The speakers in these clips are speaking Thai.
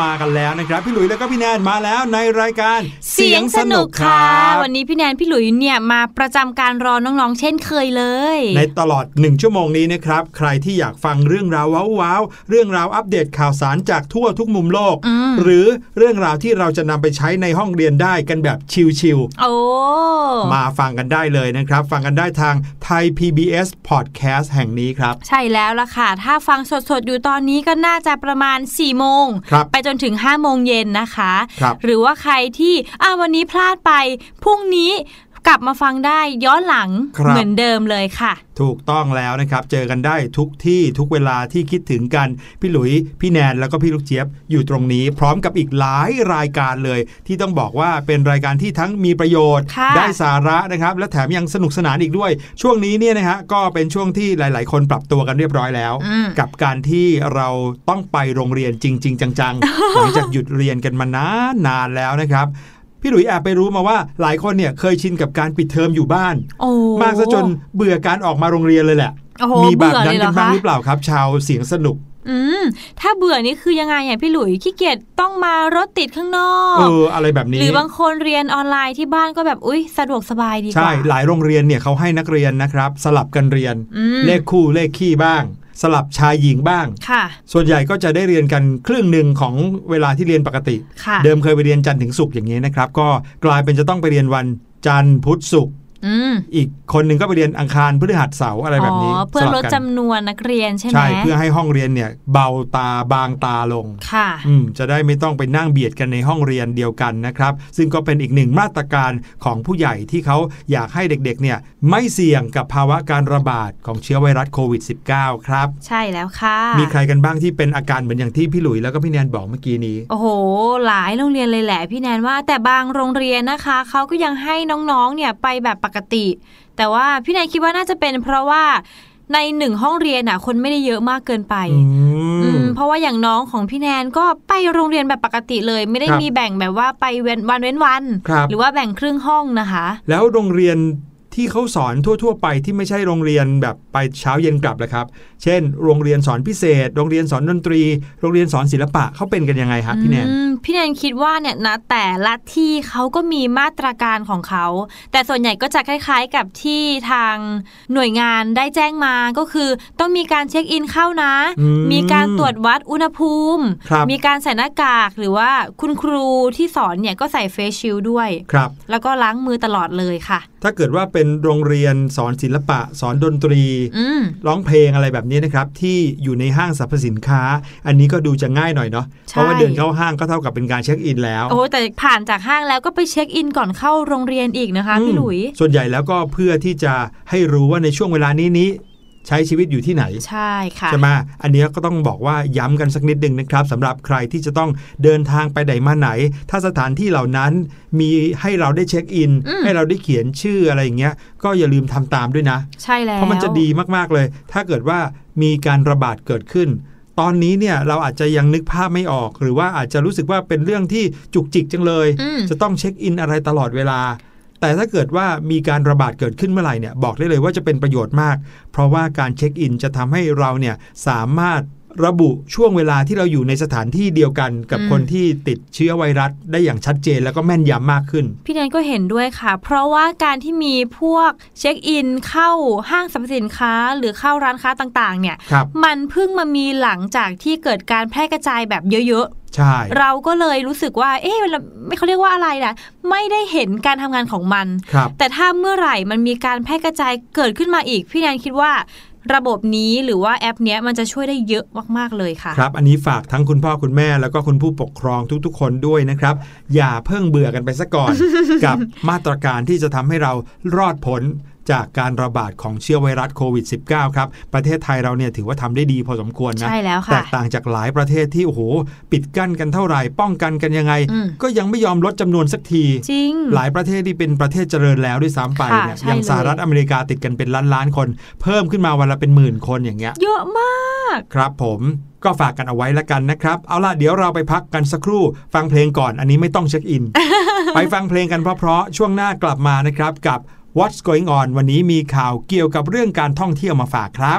มากันแล้วนะครับ พี่หลุยแล้วก็พี่แนนมาแล้วในรายการ c สียงสนุกค่ะ วันนี้พี่แนนพี่หลุยเนี่ยมาประจำการรอน้องๆ เช่นเคยเลย ในตลอด 1 ชั่วโมงนี้นะครับ ใครที่อยากฟังเรื่องราวว้าวๆเรื่องราวอัปเดตข่าวสารจากทั่วทุกมุมโลกอืมหรือเรื่องราวที่เราจะนำไปใช้ในห้องเรียนได้กันแบบชิลโอ้ๆมาฟังกันได้เลยนะครับ ฟังกันได้ทางไทย PBS Podcast แห่งนี้ครับ ใช่แล้วล่ะค่ะ ถ้าฟังสดๆอยู่ตอนนี้ก็น่าจะประมาณ4โมงครับไปจนถึง5โมงเย็นนะคะครับหรือว่าใครที่อ่าวันนี้พลาดไปพรุ่งนี้กลับมาฟังได้ย้อนหลังครับเหมือนเดิมเลยค่ะ ถูกต้องแล้วนะครับ เจอกันได้ทุกที่ทุกเวลาที่คิดถึงกัน พี่หลุย พี่แนนแล้วก็พี่ลูกเจี๊ยบอยู่ตรงนี้ พร้อมกับอีกหลายรายการเลย ที่ต้องบอกว่าเป็นรายการที่ทั้งมีประโยชน์ค่ะได้สาระนะครับ และแถมยังสนุกสนานอีกด้วย ช่วงนี้เนี่ยนะฮะก็เป็นช่วงที่หลาย ๆ คนปรับตัวกันเรียบร้อยแล้วอืมกับการที่เราต้องไปโรงเรียนจริง ๆ จังๆหลังจากหยุดเรียนกันมานานนานแล้วนะครับ พี่หลุยแอบไปรู้มาว่าหลายคนเนี่ยเคยชินกับการปิดเทอมอยู่บ้านโอ้มากซะจนเบื่อการออกมาโรงเรียนเลยแหละโอ้โหมีแบบเบื่อนั้นเลยเหรกัอนบ้างคะหรือเปล่าครับ ชาวเสียงสนุกอืมถ้าเบื่อนี่คือยังไงอะพี่หลุยขี้เกียจต้องมารถติดข้างนอกเอออะไรแบบนี้ หรือบางคนเรียนออนไลน์ที่บ้านก็แบบอุ้ยสะดวกสบายดีกใช่ว่าหลายโรงเรียนเนี่ยเขาให้นักเรียนนะครับ สลับกันเรียนอืมเลขคู่เลขขี้บ้าง สลับชายหญิงบ้างค่ะส่วนใหญ่ก็จะได้เรียนกันครึ่งหนึ่งของเวลาที่เรียนปกติค่ะเดิมเคยไปเรียนจันทร์ถึงศุกร์อย่างนี้นะครับ ก็กลายเป็นจะต้องไปเรียนวันจันทร์พุธศุกร์ อืมอีกคนหนึ่งก็ไปเรียนอังคารพฤหัสเสาร์อะไรแบบนี้อ๋อเพื่อสบลดกันจำนวนนักเรียนใช่ไหมใช่เพื่อให้ห้องเรียนเนี่ย เบาตาบางตาลงค่ะอืมจะได้ไม่ต้องไปนั่งเบียดกันในห้องเรียนเดียวกันนะครับ ซึ่งก็เป็นอีกหนึ่งมาตรการของผู้ใหญ่ที่เขาอยากให้เด็กๆเนี่ยไม่เสี่ยงกับภาวะการระบาดของเชื้อไวรัสโควิด -19 ครับ ใช่แล้วค่ะ มีใครกันบ้างที่เป็นอาการเหมือนอย่างที่พี่หลุยแล้วก็พี่แนนบอกเมื่อกี้นี้ โอ้โห หลายโรงเรียนเลยแหละพี่แนนว่า แต่บางโรงเรียนนะคะเขาก็ยังให้น้องๆเนี่ยไปแบบปกติ แต่ว่าพี่แนนคิดว่าน่าจะเป็นเพราะว่าในหนึ่งห้องเรียนอะ คนไม่ได้เยอะมากเกินไป อือืมมเพราะว่าอย่างน้องของพี่แนนก็ไปโรงเรียนแบบปกติเลย ไม่ได้ครับมีแบ่งแบบว่าไปเว้นวันเว้นวันครับหรือว่าแบ่งครึ่งห้องนะคะ แล้วโรงเรียน ที่เขาสอนทั่ว ๆ ไปที่ไม่ใช่โรงเรียนแบบไปเช้าเย็นกลับแหละครับ เช่น โรงเรียนสอนพิเศษ โรงเรียนสอนดนตรี โรงเรียนสอนศิลปะเขาเป็นกันยังไงครับพี่แนนอืมพี่แนนคิดว่าเนี่ยนะแต่ละที่เขาก็มีมาตรการของเขา แต่ส่วนใหญ่ก็จะคล้ายๆกับที่ทางหน่วยงานได้แจ้งมาก็คือ ต้องมีการเช็คอินเข้านะอืมมีการตรวจวัดอุณหภูมิครับมีการใส่หน้ากากหรือว่าคุณครูที่สอนเนี่ยก็ใส่เฟซชิลด์ด้วยครับแล้วก็ล้างมือตลอดเลยค่ะ ถ้าเกิดว่าเป็นโรงเรียนสอนศิลปะ สอนดนตรีอืมร้องเพลงอะไรแบบนี้นะครับ ที่อยู่ในห้างสรรพสินค้า อันนี้ก็ดูจะง่ายหน่อยเนาะใช่เพราะว่าเดินเข้าห้างก็เท่ากับเป็นการเช็คอินแล้วโอ้แต่ผ่านจากห้างแล้วก็ไปเช็คอินก่อนเข้าโรงเรียนอีกนะคะพี่หลุยอืมส่วนใหญ่แล้วก็เพื่อที่จะให้รู้ว่าในช่วงเวลานี้นี้ ใช้ชีวิตอยู่ที่ไหน ใช่ค่ะใช่ไหมอันนี้ก็ต้องบอกว่าย้ำกันสักนิดหนึ่งนะครับสำหรับใครที่จะต้องเดินทางไปไหนมาไหน ถ้าสถานที่เหล่านั้นมีให้เราได้เช็คอินอืมให้เราได้เขียนชื่ออะไรอย่างเงี้ยก็อย่าลืมทำตามด้วยนะ ใช่แล้วเพราะมันจะดีมากๆเลย ถ้าเกิดว่ามีการระบาดเกิดขึ้นตอนนี้เนี่ยเราอาจจะยังนึกภาพไม่ออก หรือว่าอาจจะรู้สึกว่าเป็นเรื่องที่จุกจิกจังเลยอืมจะต้องเช็คอินอะไรตลอดเวลา แต่ถ้าเกิดว่ามีการระบาดเกิดขึ้นเมื่อไหร่เนี่ยบอกได้เลยว่าจะเป็นประโยชน์มาก เพราะว่าการเช็คอินจะทำให้เราเนี่ยสามารถ ระบุช่วงเวลาที่เราอยู่ในสถานที่เดียวกันกับอืมคนที่ติดเชื้อไวรัสได้อย่างชัดเจนแล้วก็แม่นยำมากขึ้น พี่แนนก็เห็นด้วยค่ะ เพราะว่าการที่มีพวกเช็คอินเข้าห้างสรรพสินค้า หรือเข้าร้านค้าต่างๆ เนี่ยครับมันเพิ่งมามีหลังจากที่เกิดการแพร่กระจายแบบเยอะใช่ๆเราก็เลยรู้สึกว่า เอ๊ะเราไม่เขาเรียกว่าอะไรนะไม่ได้เห็นการทำงานของมันครับแต่ถ้าเมื่อไหร่มันมีการแพร่กระจายเกิดขึ้นมาอีก พี่แนนคิดว่า ระบบนี้หรือว่าแอปเนี้ยมันจะช่วยได้เยอะมากๆเลยค่ะ ครับ อันนี้ฝากทั้งคุณพ่อคุณแม่แล้วก็คุณผู้ปกครองทุกๆ คนด้วยนะครับ อย่าเพิ่งเบื่อกันไปซะก่อน กับมาตรการที่จะทำให้เรารอดพ้น จากการระบาดของเชื้อไวรัสโควิด -19 ครับ ประเทศไทยเราเนี่ยถือว่าทำได้ดีพอสมควรนะ ใช่แล้วแตค่ะกต่างจากหลายประเทศที่ โอ้โห ปิดกั้นกันเท่าไหร่ ป้องกันกันยังไงอืมก็ยังไม่ยอมลดจำนวนสักที จริง หลายประเทศที่เป็นประเทศเจริญแล้วด้วยซ้ำไปค่ะเนี่ยใช่อย่างเลยสหรัฐอเมริกาติดกันเป็นล้านล้านๆคน เพิ่มขึ้นมาวันละเป็นหมื่นคนอย่างเงี้ย เยอะมาก ครับผมก็ฝากกันเอาไว้ละกันนะครับ เอาล่ะ เดี๋ยวเราไปพักกันสักครู่ ฟังเพลงก่อน อันนี้ไม่ต้องเช็คอิน ไปฟังเพลงกันเพราะๆ ช่วงหน้ากลับมานะครับกับ What's Going On วันนี้มีข่าวเกี่ยวกับเรื่องการท่องเที่ยวมาฝากครับ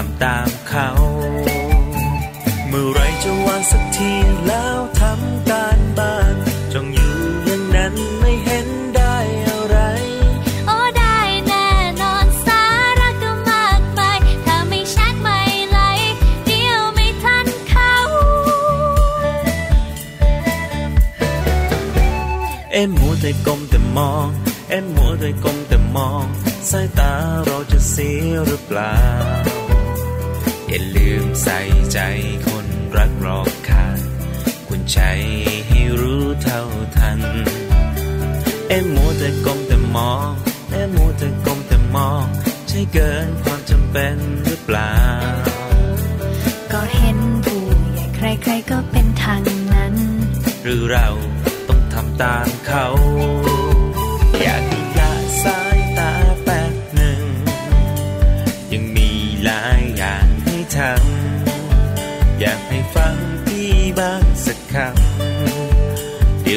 ทำตามเขา เมื่อไรจะวางสักทีแล้วทำการบ้านจ้องอยู่อย่างนั้นไม่เห็นได้อะไร โอ้ได้แน่นอนสาระก็มากมายถ้าไม่ชัดไม่ไหลเดียวไม่ทันเขา เอ็มมัวแต่ก้มแต่มอง เอ็มมัวแต่ก้มแต่มองสายตาเราจะเสียหรือเปล่าอย่า ลืมใส่ใจคนรักรอบค่างคุณใจให้รู้เท่าทัน เอ็มมัวแต่ก้มแต่มองเอ็มมัวแต่ก้มแต่มอง ใช่เกินความจำเป็นหรือเปล่า ก็เห็นผู้ใหญ่ใครๆก็เป็นทางนั้น หรือเราต้องทำตามเขา อยาก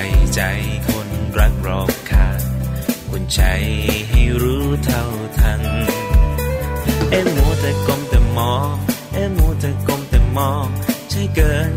ใส่ใจคนรักรอบค่าคุณใจให้รู้เท่าทัน เอ็มมัวแต่ก้มแต่มอง เอ็มมัวแต่ก้มแต่มอง ใช่เกิน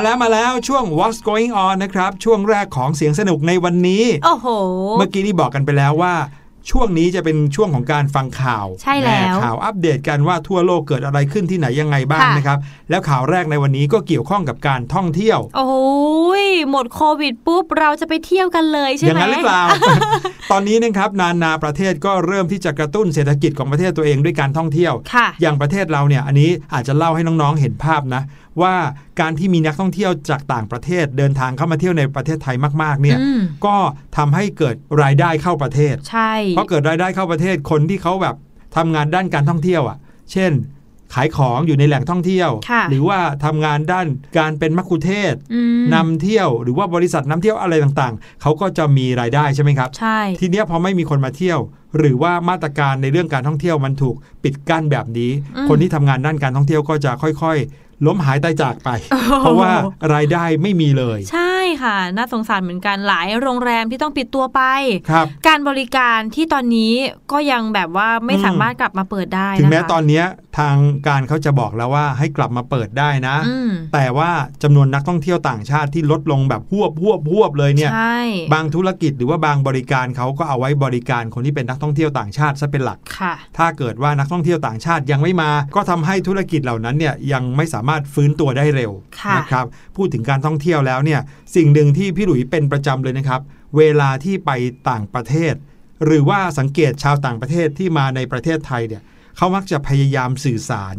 มาแล้วมาแล้วช่วง What's Going On นะครับช่วงแรกของเสียงสนุกในวันนี้ โอ้โห เมื่อกี้นี่บอกกันไปแล้วว่า ช่วงนี้จะเป็นช่วงของการฟังข่าวใช่แล้วน่ข่าวอัปเดตกันว่าทั่วโลกเกิดอะไรขึ้นที่ไหนยังไงบ้างค่ะนะครับ แล้วข่าวแรกในวันนี้ก็เกี่ยวข้องกับการท่องเที่ยว โอ้ยหมดโควิดปุ๊บเราจะไปเที่ยวกันเลยใช่อย่างไหมนั้นหรือเปล่า ตอนนี้นะครับนานาประเทศก็เริ่มที่จะกระตุ้นเศรษฐกิจของประเทศตัวเองด้วยการท่องเที่ยวค่ะอย่างประเทศเราเนี่ยอันนี้อาจจะเล่าให้น้องๆเห็นภาพนะ ว่าการที่มีนักท่องเที่ยวจากต่างประเทศเดินทางเข้ามาเที่ยวในประเทศไทยมาก ๆ เนี่ยอืมก็ทำให้เกิดรายได้เข้าประเทศ ใช่ เพราะเกิดรายได้เข้าประเทศคนที่เขาแบบทำงานด้านการท่องเที่ยวอะ เช่น ขายของอยู่ในแหล่งท่องเที่ยวค่ะหรือว่าทำงานด้านการเป็นมัคคุเทศก์อืมนำเที่ยวหรือว่าบริษัทนำเที่ยวอะไรต่างๆ เขาก็จะมีรายได้ใช่ไหมครับ ใช่ ทีเนี้ยพอไม่มีคนมาเที่ยวหรือว่ามาตรการในเรื่องการท่องเที่ยวมันถูกปิดกั้นแบบนี้อืมคนที่ทำงานด้านการท่องเที่ยวก็จะค่อยๆ ล้มหายตายจากไปโอ้โหเพราะว่ารายได้ไม่มีเลย ใช่ค่ะ น่าสงสารเหมือนกันหลายโรงแรมที่ต้องปิดตัวไปครับการบริการที่ตอนนี้ก็ยังแบบว่าไม่อืมสามารถกลับมาเปิดได้ถึงนะคะแม้ตอนเนี้ยทางการเขาจะบอกแล้วว่าให้กลับมาเปิดได้นะอืมแต่ว่าจำนวนนักท่องเที่ยวต่างชาติที่ลดลงแบบหวบหวบหวบเลยเนี่ยใช่บางธุรกิจหรือว่าบางบริการเขาก็เอาไว้บริการคนที่เป็นนักท่องเที่ยวต่างชาติซะเป็นหลักค่ะถ้าเกิดว่านักท่องเที่ยวต่างชาติยังไม่มา ก็ทำให้ธุรกิจเหล่านั้นเนี่ยยังไม่สามารถฟื้นตัวได้เร็วค่ะนะครับพูดถึงการท่องเที่ยวแล้วเนี่ยสิ่งหนึ่งที่พี่หลุยเป็นประจำเลยนะครับ เวลาที่ไปต่างประเทศ หรือว่าสังเกตชาวต่างประเทศที่มาในประเทศไทยเนี่ยเขามักจะพยายามสื่อสาร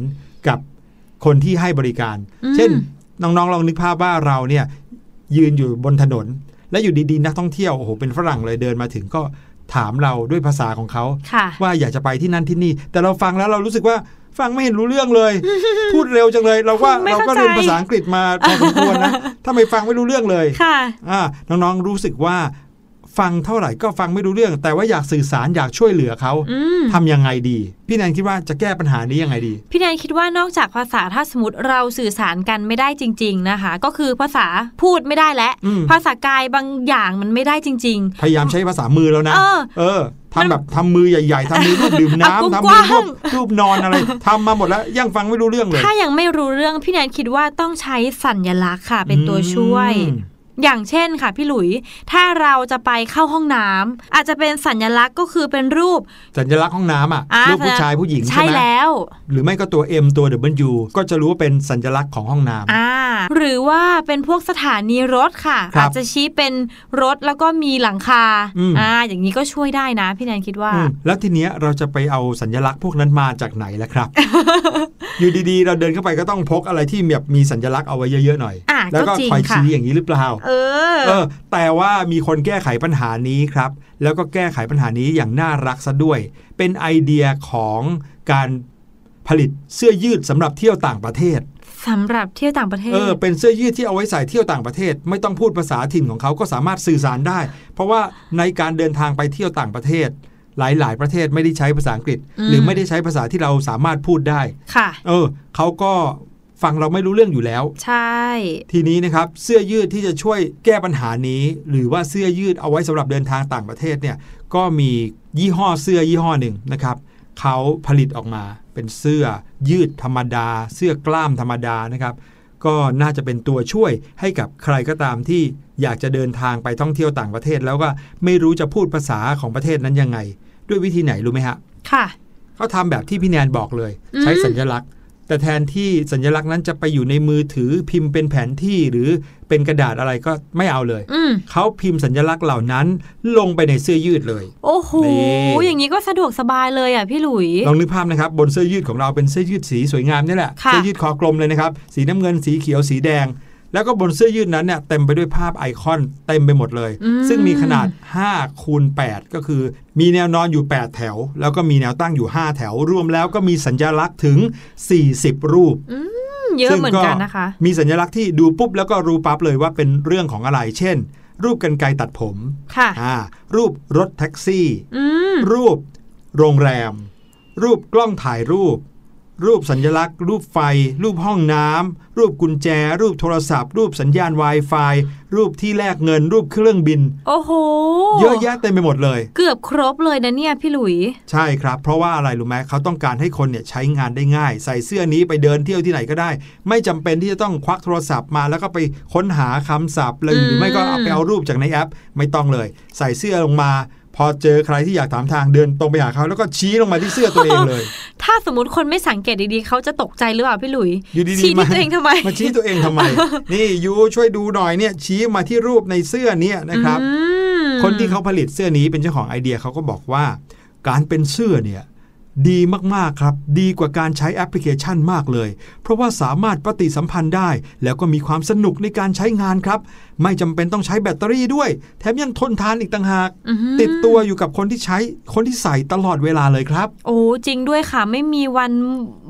กับคนที่ให้บริการอืมเช่นน้องๆลองนึกภาพว่าเราเนี่ยยืนอยู่บนถนน และอยู่ดีๆนักท่องเที่ยวโอ้โหเป็นฝรั่งเลยเดินมาถึงก็ถามเราด้วยภาษาของเขาค่ะว่าอยากจะไปที่นั่นที่นี่ แต่เราฟังแล้วเรารู้สึกว่า ฟังไม่เห็นรู้เรื่องเลย พูดเร็วจังเลย เราว่าไม่เราเข้าก็ใจเรียนภาษาอังกฤษมาพอสมควรนะทำไมฟังไม่รู้เรื่องเลยค่ะอ่าน้องๆรู้สึกว่าฟังเท่าไหร่ก็ฟังไม่รู้เรื่อง แต่ว่าอยากสื่อสารอยากช่วยเหลือเขาอืมทำยังไงดี พี่แนนคิดว่าจะแก้ปัญหานี้ยังไงดี พี่แนนคิดว่านอกจากภาษาถ้าสมมติเราสื่อสารกันไม่ได้จริง ๆนะคะ ก็คือภาษาพูดไม่ได้แล้วอืมภาษากายบางอย่างมันไม่ได้จริงพยายามใช้ภาษามือแล้วนะ เออเออ ทำแบบทำมือใหญ่ๆทำมือรูปดื่มอะน้ำทำกมือว้างรูปรูปนอนอะไรทำมาหมดแล้วยังฟังไม่รู้เรื่องเลยๆถ้ายังไม่รู้เรื่องพี่แนนคิดว่าต้องใช้สัญลักษณ์ค่ะ เป็นตัวช่วย อืมอย่างเช่นค่ะพี่หลุย ถ้าเราจะไปเข้าห้องน้ำอาจจะเป็นสัญลักษณ์ก็คือเป็นรูป สัญลักษณ์ห้องน้ำอะอะรูปผู้ชายผู้หญิงใช่ใช่ไหมแล้ว หรือไม่ก็ตัว M ตัว W ก็จะรู้ว่าเป็นสัญลักษณ์ของห้องน้ำอ่าหรือว่าเป็นพวกสถานีรถค่ะครับอาจจะชี้เป็นรถแล้วก็มีหลังคาอืมอ่าอย่างนี้ก็ช่วยได้นะพี่แนนคิดว่าอืมแล้วทีเนี้ยเราจะไปเอาสัญลักษณ์พวกนั้นมาจากไหนล่ะครับ อยู่ดีๆ เราเดินเข้าไปก็ต้องพกอะไรที่แบบมีสัญลักษณ์เอาไว้เยอะๆหน่อยอะแล้วก็ก็จริงคอยค่ะชี้อย่างนี้หรือเปล่าเออเออ แต่ว่ามีคนแก้ไขปัญหานี้ครับ แล้วก็แก้ไขปัญหานี้อย่างน่ารักซะด้วย เป็นไอเดียของการผลิตเสื้อยืดสำหรับเที่ยวต่างประเทศสำหรับเที่ยวต่างประเทศ เออ เป็นเสื้อยืดที่เอาไว้ใส่เที่ยวต่างประเทศ ไม่ต้องพูดภาษาถิ่นของเขาก็สามารถสื่อสารได้ เพราะว่าในการเดินทางไปเที่ยวต่างประเทศ หลาย ๆ ประเทศไม่ได้ใช้ภาษาอังกฤษอืมหรือไม่ได้ใช้ภาษาที่เราสามารถพูดได้ ค่ะ เออ เขาก็ ฟังเราไม่รู้เรื่องอยู่แล้ว ใช่ ทีนี้นะครับเสื้อยืดที่จะช่วยแก้ปัญหานี้ หรือว่าเสื้อยืดเอาไว้สำหรับเดินทางต่างประเทศเนี่ยก็มียี่ห้อเสื้อยี่ห้อหนึ่งนะครับเขาผลิตออกมาเป็นเสื้อยืดธรรมดา เสื้อกล้ามธรรมดานะครับ ก็น่าจะเป็นตัวช่วยให้กับใครก็ตามที่อยากจะเดินทางไปท่องเที่ยวต่างประเทศ แล้วก็ไม่รู้จะพูดภาษาของประเทศนั้นยังไง ด้วยวิธีไหนรู้ไหมฮะค่ะเขาทำแบบที่พี่แนนบอกเลยอืมใช้สัญลักษณ์ แต่แทนที่สัญลักษณ์นั้นจะไปอยู่ในมือถือพิมพ์เป็นแผนที่หรือเป็นกระดาษอะไรก็ไม่เอาเลยอืมเขาพิมพ์สัญลักษณ์เหล่านั้นลงไปในเสื้อยืดเลย โอ้โหนี่อย่างนี้ก็สะดวกสบายเลยอะพี่หลุย ลองนึกภาพนะครับ บนเสื้อยืดของเราเป็นเสื้อยืดสีสวยงามนี่แหละค่ะเสื้อยืดคอกลมเลยนะครับ สีน้ำเงิน สีเขียว สีแดง แล้วก็บนเสื้อยืดนั้นเนี่ยเต็มไปด้วยภาพไอคอนเต็มไปหมดเลยอืมซึ่งมีขนาด5คูณ8ก็คือมีแนวนอนอยู่ 8 แถว แล้วก็มีแนวตั้งอยู่ 5 แถว รวมแล้วก็มีสัญลักษณ์ถึง 40 รูปอืมเยอะเหมือนกันนะคะ มีสัญลักษณ์ที่ดูปุ๊บแล้วก็รู้ปั๊บเลยว่าเป็นเรื่องของอะไร เช่น รูปกันไกรตัดผมค่ะอ่ารูปรถแท็กซี่อืมรูปโรงแรม รูปกล้องถ่ายรูป รูปสัญลักษณ์ รูปไฟ รูปห้องน้ำ รูปกุญแจ รูปโทรศัพท์ รูปสัญญาณ Wi-Fi รูปที่แลกเงิน รูปเครื่องบิน โอ้โห เยอะแยะเต็มไปหมดเลย เกือบครบเลยนะเนี่ยพี่หลุย ใช่ครับ เพราะว่าอะไรรู้ไหมเขาต้องการให้คนเนี่ยใช้งานได้ง่าย ใส่เสื้อนี้ไปเดินเที่ยวที่ไหนก็ได้ ไม่จำเป็นที่จะต้องควักโทรศัพท์มาแล้วก็ไปค้นหาคำศัพท์เลยอืมหรือไม่ก็เอาไปเอารูปจากในแอป ไม่ต้องเลย ใส่เสื้อลงมา พอเจอใครที่อยากถามทางเดินตรงไปหาเขาแล้วก็ชี้ลงมาที่เสื้อตัวเองเลย ถ้าสมมติคนไม่สังเกตดีๆเขาจะตกใจหรือเปล่าพี่หลุยอยู่ดีๆชี้ที่มาตัวเองทำไมมาชี้ตัวเองทำไม นี่ยูช่วยดูหน่อยเนี่ยชี้มาที่รูปในเสื้อเนี่ยนะครับอืมคนที่เขาผลิตเสื้อนี้เป็นเจ้าของไอเดียเขาก็บอกว่า การเป็นเสื้อเนี่ย ดีมากๆครับ ดีกว่าการใช้แอปพลิเคชันมากเลย เพราะว่าสามารถปฏิสัมพันธ์ได้ แล้วก็มีความสนุกในการใช้งานครับ ไม่จำเป็นต้องใช้แบตเตอรี่ด้วย แถมยังทนทานอีกต่างหากอื้อหือติดตัวอยู่กับคนที่ใช้คนที่ใส่ตลอดเวลาเลยครับ โอ้จริงด้วยค่ะ ไม่มีวัน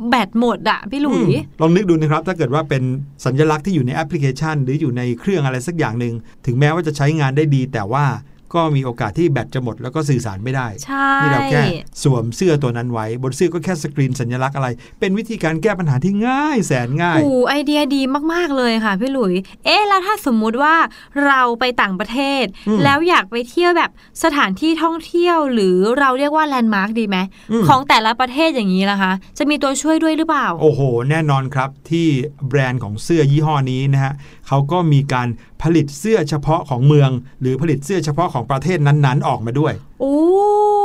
แบตหมดอะพี่หลุยอืมลองนึกดูนะครับ ถ้าเกิดว่าเป็นสัญลักษณ์ที่อยู่ในแอปพลิเคชัน หรืออยู่ในเครื่องอะไรสักอย่างหนึ่งถึงแม้ว่าจะใช้งานได้ดี แต่ว่า ก็มีโอกาสที่แบตจะหมดแล้วก็สื่อสารไม่ได้ใช่นี่เราแค่สวมเสื้อตัวนั้นไว้ บนเสื้อก็แค่สกรีนสัญลักษณ์อะไร เป็นวิธีการแก้ปัญหาที่ง่ายแสนง่ายโอ้ไอเดียดีมาก ๆ เลยค่ะพี่หลุย เอ๊ะ แล้วถ้าสมมุติว่าเราไปต่างประเทศอืมแล้วอยากไปเที่ยวแบบสถานที่ท่องเที่ยว หรือเราเรียกว่าแลนด์มาร์คดีไหมอืมของแต่ละประเทศอย่างนี้ล่ะคะ จะมีตัวช่วยด้วยหรือเปล่า โอ้โห แน่นอนครับที่แบรนด์ของเสื้อยี่ห้อนี้นะฮะ เขาก็มีการผลิตเสื้อเฉพาะของเมือง หรือผลิตเสื้อเฉพาะของประเทศนั้นๆ ออกมาด้วยโอ้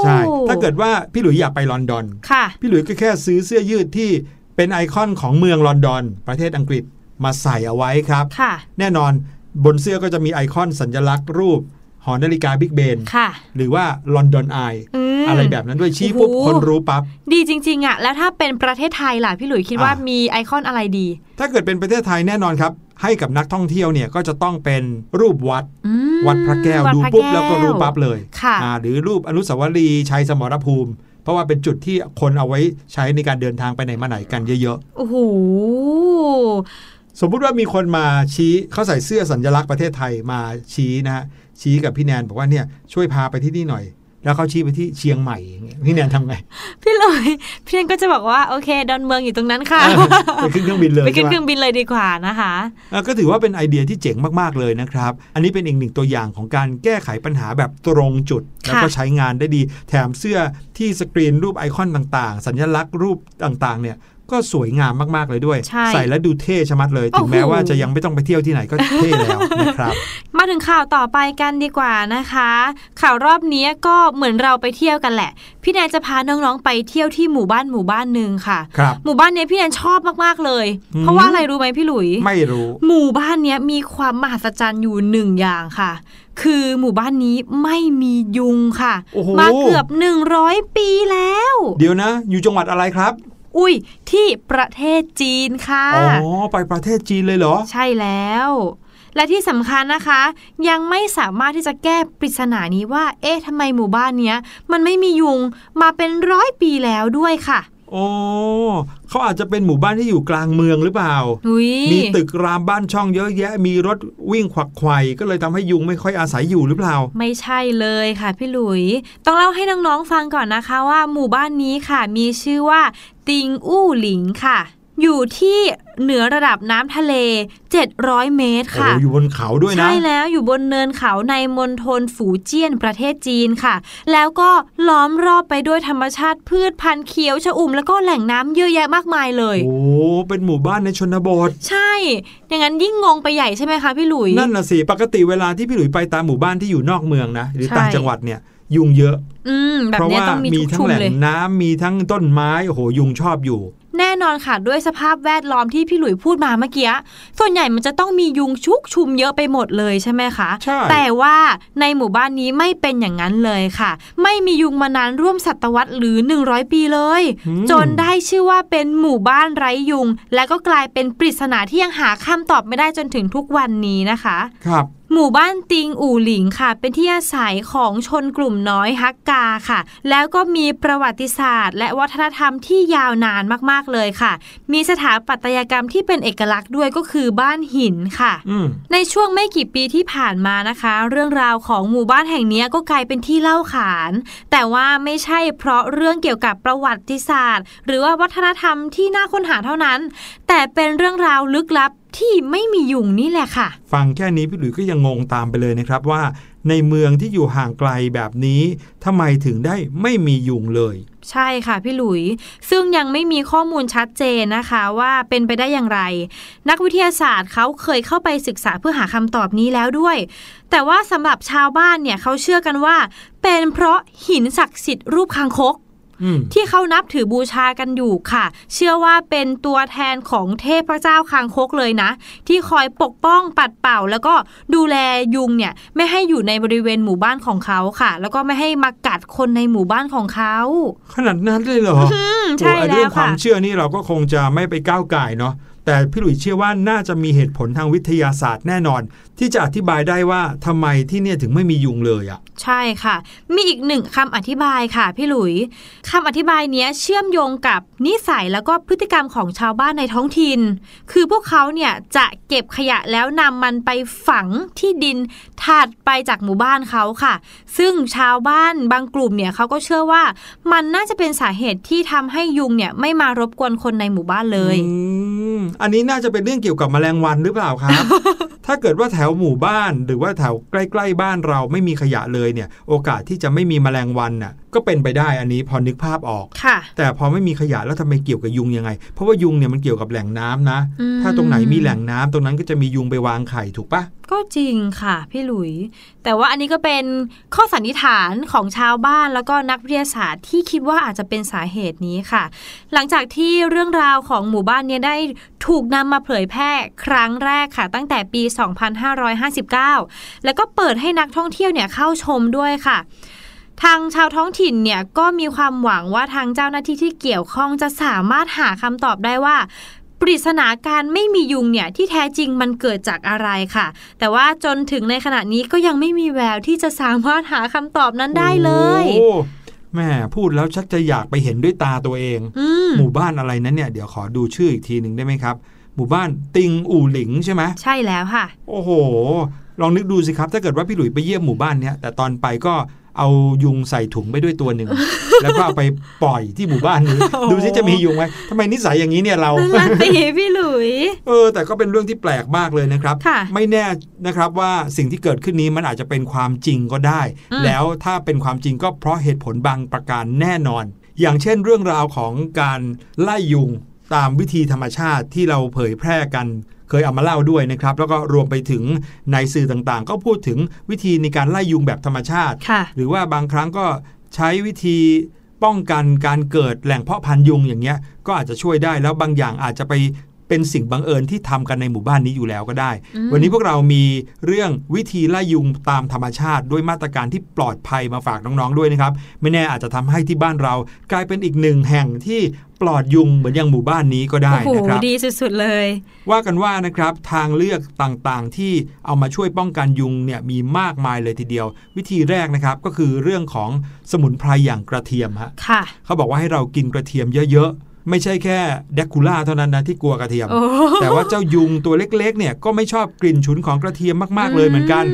ใช่ ถ้าเกิดว่าพี่หลุยอยากไปลอนดอนค่ะ พี่หลุยส์ก็แค่ซื้อเสื้อยืดที่เป็นไอคอนของเมืองลอนดอน ประเทศอังกฤษมาใส่เอาไว้ครับค่ะแน่นอนบนเสื้อก็จะมีไอคอนสัญลักษณ์รูป หอนาฬิกาบิ๊กเบนค่ะหรือว่าลอนดอนไออืมอะไรแบบนั้นด้วยชี้ปุ๊บโอ้โหคนรู้ปั๊บดีจริงๆอะแล้วถ้าเป็นประเทศไทยล่ะพี่หลุยคิดว่าอะมีไอคอนอะไรดี ถ้าเกิดเป็นประเทศไทยแน่นอนครับ ให้กับนักท่องเที่ยวเนี่ยก็จะต้องเป็นรูปวัดอืมวัดพระแก้ววัดูพระปุ๊บก้แล้วก็รู้ปั๊บเลยค่ะอ่าหรือรูปอนุสาวรีย์ชัยสมรภูมิเพราะว่าเป็นจุดที่คนเอาไว้ใช้ในการเดินทางไปไหนมาไหนกันเยอะโอ้โหๆสมมุติว่ามีคนมาชี้เขาใส่เสื้อสัญลักษณ์ประเทศไทยมาชี้นะฮะ ชี้กับพี่แนนบอกว่าเนี่ยช่วยพาไปที่นี่หน่อย แล้วเขาชี้ไปที่เชียงใหม่อย่างเงี้ยพี่แนนทำไง พี่หลุยพี่เนนก็จะบอกว่าโอเค ดอนเมืองอยู่ตรงนั้นค่ะไปขึ้นเครื่องบินเลยไปขึ้นใช่เคไหมรื่องบินเลยดีกว่านะคะอะก็ถือว่าเป็นไอเดียที่เจ๋งมากๆเลยนะครับ อันนี้เป็นอีกหนึ่งตัวอย่างของการแก้ไขปัญหาแบบตรงจุดแล้วก็ใช้งานได้ดี แถมเสื้อที่สกรีนรูปไอคอนต่างๆ สัญลักษณ์รูปต่างๆเนี่ย ก็สวยงามมากๆเลยด้วยใช่ใส่แล้วดูเท่ชะมัดเลย ถึงแม้โอ้โหว่าจะยังไม่ต้องไปเที่ยวที่ไหนก็เท่แล้วนะครับ มาถึงข่าวต่อไปกันดีกว่านะคะ ข่าวรอบนี้ก็เหมือนเราไปเที่ยวกันแหละ พี่แนนจะพาน้องๆไปเที่ยวที่หมู่บ้านหมู่บ้านหนึ่งค่ะครับหมู่บ้านเนี้ยพี่แนนชอบมากๆเลยอืมเพราะว่าอะไรรู้ไหมพี่หลุย ไม่รู้ หมู่บ้านเนี้ยมีความมหัศจรรย์อยู่หนึ่งอย่างค่ะคือหมู่บ้านนี้ไม่มียุงค่ะโอ้โหมาเกือบ 100 ปีแล้ว เดี๋ยวนะ อยู่จังหวัดอะไรครับ อุ้ยที่ประเทศจีนค่ะ อ๋อ ไปประเทศจีนเลยเหรอ ใช่แล้ว และที่สำคัญนะคะ ยังไม่สามารถที่จะแก้ปริศนานี้ว่า เอ๊ะทำไมหมู่บ้านเนี้ย มันไม่มียุงมาเป็นร้อยปีแล้วด้วยค่ะ โอ้เขาอาจจะเป็นหมู่บ้านที่อยู่กลางเมืองหรือเปล่าอุ้ยมีตึกรามบ้านช่องเยอะแยะ มีรถวิ่งขวักไขว่ก็เลยทำให้ยุงไม่ค่อยอาศัยอยู่หรือเปล่า ไม่ใช่เลยค่ะพี่หลุย ต้องเล่าให้น้องๆฟังก่อนนะคะว่าหมู่บ้านนี้ค่ะ มีชื่อว่าติงอู้หลิงค่ะ อยู่ที่เหนือระดับน้ำทะเล 700 เมตรโอ้ค่ะอยู่บนเขาด้วยนะ ใช่แล้วอยู่บนเนินเขาในมณฑลฝูเจี้ยนประเทศจีนค่ะ แล้วก็ล้อมรอบไปด้วยธรรมชาติพืชพันธุ์เขียวชอุ่ม แล้วก็แหล่งน้ำเยอะแยะมากมายเลย โอ้ เป็นหมู่บ้านในชนบท ใช่ อย่างนั้นยิ่งงงไปใหญ่ใช่ไหมคะพี่หลุย นั่นน่ะสิ ปกติเวลาที่พี่หลุยไปตามหมู่บ้านที่อยู่นอกเมืองนะ หรือใช่ต่างจังหวัดเนี่ยยุงเยอะ อืมแบบเพราะเนี้ยว่าต้องมีมีทุกทั้ชุงมแหล่งเลยน้ำมีทั้งต้นไม้ โอ้โห ยุงชอบอยู่ แน่นอนค่ะด้วยสภาพแวดล้อมที่พี่หลุยพูดมาเมื่อกี้ส่วนใหญ่มันจะต้องมียุงชุกชุมเยอะไปหมดเลยใช่ไหมคะใช่แต่ว่าในหมู่บ้านนี้ไม่เป็นอย่างนั้นเลยค่ะ ไม่มียุงมานานร่วมศตวรรษหรือ 100 ปีเลยอืมจนได้ชื่อว่าเป็นหมู่บ้านไร้ยุง และก็กลายเป็นปริศนาที่ยังหาคำตอบไม่ได้จนถึงทุกวันนี้นะคะ ครับ หมู่บ้านติงอู่หลิงค่ะ เป็นที่อาศัยของชนกลุ่มน้อยฮักกาค่ะ แล้วก็มีประวัติศาสตร์ และวัฒนธรรมที่ยาวนานมากๆเลยค่ะ มีสถาปัตยกรรมที่เป็นเอกลักษณ์ด้วยก็คือบ้านหินค่ะอืมในช่วงไม่กี่ปีที่ผ่านมานะคะ เรื่องราวของหมู่บ้านแห่งนี้ก็กลายเป็นที่เล่าขาน แต่ว่าไม่ใช่เพราะเรื่องเกี่ยวกับประวัติศาสตร์ หรือว่าวัฒนธรรมที่น่าค้นหาเท่านั้น แต่เป็นเรื่องราวลึกลับที่ไม่มียุงนี่แหละค่ะ ฟังแค่นี้พี่หลุยส์ก็ยังงงตามไปเลยนะครับว่า ในเมืองที่อยู่ห่างไกลแบบนี้ทำไมถึงได้ไม่มียุงเลย ใช่ค่ะพี่หลุย ซึ่งยังไม่มีข้อมูลชัดเจนนะคะว่าเป็นไปได้อย่างไร นักวิทยาศาสตร์เขาเคยเข้าไปศึกษาเพื่อหาคำตอบนี้แล้วด้วย แต่ว่าสำหรับชาวบ้านเนี่ยเขาเชื่อกันว่า เป็นเพราะหินศักดิ์สิทธิ์รูปคางคกอืม ที่เขานับถือบูชากันอยู่ค่ะ เชื่อว่าเป็นตัวแทนของเทพเจ้าคางคกเลยนะ ที่คอยปกป้องปัดเป่า แล้วก็ดูแลยุงเนี่ยไม่ให้อยู่ในบริเวณหมู่บ้านของเขาค่ะ แล้วก็ไม่ให้มากัดคนในหมู่บ้านของเขาขนาดนั้นเลยเหรออืมใช่โอ้ไอ้แล้เรื่องวควาค่ะมเชื่อนี่เราก็คงจะไม่ไปก้าวไก่ายเนาะแต่พี่หลุยส์เชื่อว่าน่าจะมีเหตุผลทางวิทยาศาสตร์แน่นอน ที่จะอธิบายได้ว่าทำไมที่เนี่ยถึงไม่มียุงเลยอะ่ะ ใช่ค่ะ มีอีกหนึ่งคำอธิบายค่ะพี่หลุยคำอธิบายเนี้ยเชื่อมโยงกับนิสัยแล้วก็พฤติกรรมของชาวบ้านในท้องถิ่น คือพวกเขาเนี่ยจะเก็บขยะแล้วนำมันไปฝังที่ดินถัดไปจากหมู่บ้านเขาค่ะ ซึ่งชาวบ้านบางกลุ่มเนี่ยเขาก็เชื่อว่า มันน่าจะเป็นสาเหตุที่ทำให้ยุงเนี่ยไม่มารบกวนคนในหมู่บ้านเลยอืมอันนี้น่าจะเป็นเรื่องเกี่ยวกับแมลงวันหรือเปล่าครับ ถ้าเกิดว่าแถวหมู่บ้าน หรือว่าแถวใกล้ ๆ บ้านเราไม่มีขยะเลยเนี่ย โอกาสที่จะไม่มีแมลงวันน่ะ ก็เป็นไปได้อันนี้พอนึกภาพออกค่ะแต่พอไม่มีขยะแล้วทำไมเกี่ยวกับยุงยังไง เพราะว่ายุงเนี่ยมันเกี่ยวกับแหล่งน้ำนะอืมถ้าตรงไหนมีแหล่งน้ำตรงนั้นก็จะมียุงไปวางไข่ถูกปะก็จริงค่ะ พี่หลุย แต่ว่าอันนี้ก็เป็นข้อสันนิษฐานของชาวบ้านแล้วก็นักวิทยาศาสตร์ที่คิดว่าอาจจะเป็นสาเหตุนี้ค่ะ หลังจากที่เรื่องราวของหมู่บ้านเนี้ได้ถูกนำมาเผยแพร่ครั้งแรกค่ะ ตั้งแต่ปี 2559 แล้วก็เปิดให้นักท่องเที่ยวเนี่ยเข้าชมด้วยค่ะ ทางชาวท้องถิ่นเนี่ยก็มีความหวังว่าทางเจ้าหน้าที่ที่เกี่ยวข้องจะสามารถหาคำตอบได้ว่าปริศนาการไม่มียุงเนี่ยที่แท้จริงมันเกิดจากอะไรค่ะ แต่ว่าจนถึงในขณะนี้ก็ยังไม่มีแววที่จะสามารถหาคำตอบนั้นได้เลยโอ้แม่พูดแล้วชักจะอยากไปเห็นด้วยตาตัวเองอืมหมู่บ้านอะไรนั้นเนี่ยเดี๋ยวขอดูชื่ออีกทีหนึ่งได้ไหมครับ หมู่บ้านติงอู่หลิงใช่ไหมใช่แล้วค่ะ โอ้โห ลองนึกดูสิครับ ถ้าเกิดว่าพี่หลุยไปเยี่ยมหมู่บ้านเนี้ยแต่ตอนไปก็ เอายุงใส่ถุงไปด้วยตัวหนึ่ง แล้วก็เอาไปปล่อยที่หมู่บ้านนี้โอ้โหดูสิจะมียุงไหมทำไมนิสัยอย่างนี้เนี่ยเรานั่นสิพี่หลุยเออ แต่ก็เป็นเรื่องที่แปลกมากเลยนะครับค่ะไม่แน่นะครับว่าสิ่งที่เกิดขึ้นนี้มันอาจจะเป็นความจริงก็ได้อืมแล้วถ้าเป็นความจริงก็เพราะเหตุผลบางประการแน่นอน อย่างเช่นเรื่องราวของการไล่ยุง ตามวิธีธรรมชาติที่เราเผยแพร่กันเคยเอามาเล่าด้วยนะครับ แล้วก็รวมไปถึงในสื่อต่างๆ ก็พูดถึงวิธีในการไล่ยุงแบบธรรมชาติค่ะหรือว่าบางครั้งก็ใช้วิธีป้องกันการเกิดแหล่งเพาะพันธุ์ยุงอย่างเงี้ยก็อาจจะช่วยได้แล้วบางอย่างอาจจะไป เป็นสิ่งบังเอิญที่ทำกันในหมู่บ้านนี้อยู่แล้วก็ได้อืมวันนี้พวกเรามีเรื่องวิธีไล่ยุงตามธรรมชาติ ด้วยมาตรการที่ปลอดภัยมาฝากน้องๆด้วยนะครับ ไม่แน่อาจจะทำให้ที่บ้านเรา กลายเป็นอีกหนึ่งแห่งที่ปลอดยุงเหมือนอย่างหมู่บ้านนี้ก็ได้โอ้โหนะครับดีสุดๆเลย ว่ากันว่านะครับทางเลือกต่างๆที่เอามาช่วยป้องกันยุงเนี่ยมีมากมายเลยทีเดียว วิธีแรกนะครับก็คือเรื่องของสมุนไพรอย่างกระเทียมฮะค่ะเขาบอกว่าให้เรากินกระเทียมเยอะๆ ไม่ใช่แค่แดกคูล่าเท่านั้นนะที่กลัวกระเทียมโอ้แต่ว่าเจ้ายุงตัวเล็กๆเนี่ยก็ไม่ชอบกลิ่นฉุนของกระเทียมมากๆเลยเหมือนกัน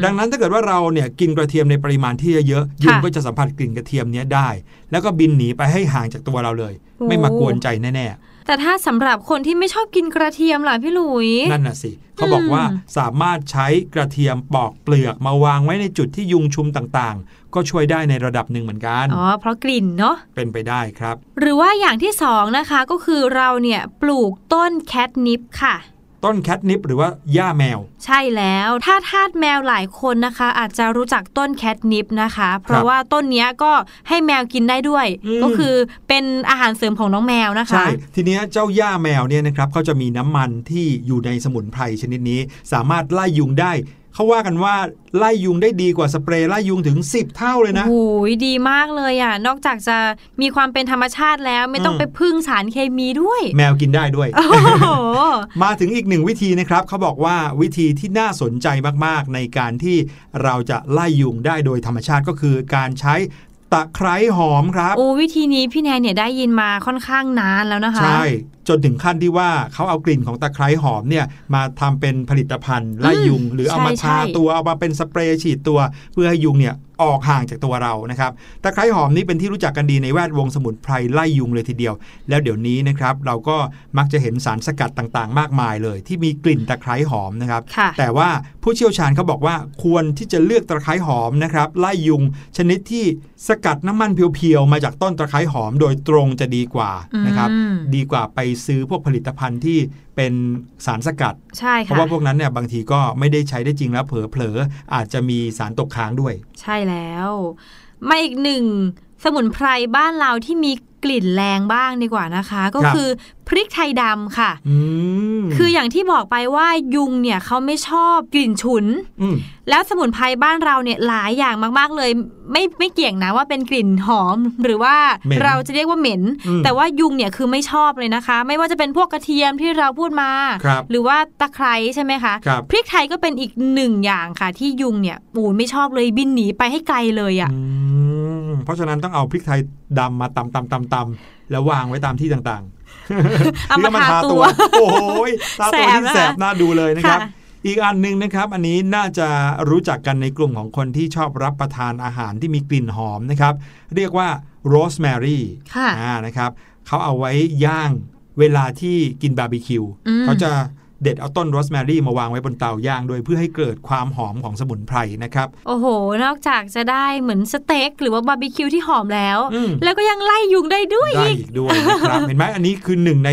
มดังนั้นถ้าเกิดว่าเราเนี่ยกินกระเทียมในปริมาณที่เยอะๆยุงก็จะสัมผัสกลิ่นกระเทียมเนี้ยได้ แล้วก็บินหนีไปให้ห่างจากตัวเราเลย ไม่มากวนใจแน่ๆ แต่ถ้าสำหรับคนที่ไม่ชอบกินกระเทียมล่ะพี่หลุย นั่นน่ะสิเขาบอกว่าสามารถใช้กระเทียมปอกเปลือกมาวางไว้ในจุดที่ยุงชุมต่างๆ ก็ช่วยได้ในระดับหนึ่งเหมือนกัน อ๋อ เพราะกลิ่นเนาะ เป็นไปได้ครับ หรือว่าอย่างที่สองนะคะก็คือเราเนี่ยปลูกต้นแคทนิปค่ะ ต้นแคทนิปหรือว่าหญ้าแมว ใช่แล้วถ้าทาสแมวหลายคนนะคะ อาจจะรู้จักต้นแคทนิปนะคะ เพราะว่าต้นเนี้ยก็ให้แมวกินได้ด้วยอืมก็คือเป็นอาหารเสริมของน้องแมวนะคะใช่ทีเนี้ยเจ้าหญ้าแมวเนี่ยนะครับเขาจะมีน้ำมันที่อยู่ในสมุนไพรชนิดนี้ สามารถไล่ยุงได้ เขาว่ากันว่าไล่ยุงได้ดีกว่าสเปรย์ไล่ยุงถึง 10 เท่าเลยนะโอ้ยดีมากเลยอะ นอกจากจะมีความเป็นธรรมชาติแล้วไม่ต้องอืมไปพึ่งสารเคมีด้วย แมวกินได้ด้วยโอ้โหมาถึงอีกหนึ่งวิธีนะครับเขาบอกว่าวิธีที่น่าสนใจมากๆ ในการที่เราจะไล่ยุงได้โดยธรรมชาติก็คือการใช้ ตะไคร้หอมครับ โอ้วิธีนี้พี่แนนเนี่ยได้ยินมาค่อนข้างนานแล้วนะคะ ใช่ จนถึงขั้นที่ว่าเขาเอากลิ่นของตะไคร้หอมเนี่ยมาทำเป็นผลิตภัณฑ์ไล่ยุง หรือเอามาใช่ทาใช่ตัวเอามาเป็นสเปรย์ฉีดตัว เพื่อให้ยุงเนี่ย ออกห่างจากตัวเรานะครับตะไคร้หอมนี่เป็นที่รู้จักกันดีในแวดวงสมุนไพรไล่ยุงเลยทีเดียว แล้วเดี๋ยวนี้นะครับเราก็มักจะเห็นสารสกัดต่างๆ มากมายเลย ที่มีกลิ่นตะไคร้หอมนะครับค่ะแต่ว่าผู้เชี่ยวชาญเขาบอกว่าควรที่จะเลือกตะไคร้หอมนะครับไล่ยุงชนิดที่สกัดน้ำมันเพียวๆมาจากต้นตะไคร้หอมโดยตรงจะดีกว่านะครับอืมดีกว่าไปซื้อพวกผลิตภัณฑ์ที่เป็นสารสกัดใช่เพค่ะราะว่าพวกนั้นเนี่ยบางทีก็ไม่ได้ใช้ได้จริงแล้วเผลอๆอาจจะมีสารตกค้างด้วย ใช่แล้ว มาอีกหนึ่งสมุนไพรบ้านเราที่มี กลิ่นแรงบ้างดีกว่านะคะ ก็ครับคือพริกไทยดำค่ะอืมคืออย่างที่บอกไปว่ายุงเนี่ยเขาไม่ชอบกลิ่นฉุนอืมแล้วสมุนไพรบ้านเราเนี่ยหลายอย่างมาก ๆ เลย ไม่ไม่เกี่ยงนะว่าเป็นกลิ่นหอมหรือว่าเหม็นเราจะเรียกว่าเหม็นอืมแต่ว่ายุงเนี่ยคือไม่ชอบเลยนะคะ ไม่ว่าจะเป็นพวกกระเทียมที่เราพูดมาครับหรือว่าตะไคร้ใช่ไหมคะครับพริกไทยก็เป็นอีกหนึ่งอย่างค่ะ ที่ยุงเนี่ยปูไม่ชอบเลยบินหนีไปให้ไกลเลยอะ่ะอืมเพราะฉะนั้นต้องเอาพริกไทยดำมาตำตำตำตำแล้ววางไว้ตามที่ต่างๆเอามาหรืทาตัว โอ้โหยทาตัวที่แสบนะแสบน่าดูเลยนะครับค่ะอีกอันหนึ่งนะครับ อันนี้น่าจะรู้จักกันในกลุ่มของคนที่ชอบรับประทานอาหารที่มีกลิ่นหอมนะครับ เรียกว่าโรสแมรี่ค่ะอ่านะครับเขาเอาไว้ย่างเวลาที่กินบาร์บีคิวอืมเขาจะ เด็ดเอาต้นโรสแมรี่มาวางไว้บนเตาย่าง โดยเพื่อให้เกิดความหอมของสมุนไพรนะครับ โอ้โห นอกจากจะได้เหมือนสเต็กหรือว่าบาร์บีคิวที่หอมแล้วอืมแล้วก็ยังไล่ยุงได้ด้วยได้อีกอีกด้วยนะครับ เห็นไหมอันนี้คือหนึ่งใน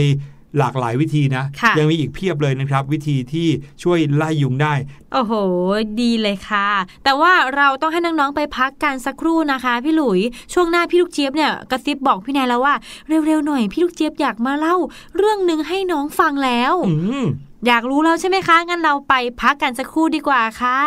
หลากหลายวิธีนะค่ะยังมีอีกเพียบเลยนะครับ วิธีที่ช่วยไล่ยุงได้ โอ้โห ดีเลยค่ะ แต่ว่าเราต้องให้น้อง ๆ ไปพักกันสักครู่นะคะ พี่หลุย ช่วงหน้าพี่ลูกเจี๊ยบเนี่ยกระซิบบอกพี่นายแล้วว่า เร็ว ๆ หน่อยพี่ลูกเจี๊ยบอยากมาเล่า เรื่องหนึ่งให้น้องฟังแล้ว อืม อยากรู้แล้วใช่ไหมคะ งั้นเราไปพักกันสักครู่ดีกว่าค่ะ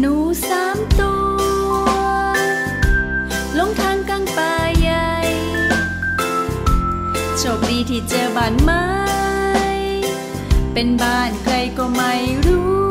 หนูสามตัวลงทางกลางป่าใหญ่โชคดีที่เจอบ้านไม้ เป็นบ้านใครก็ไม่รู้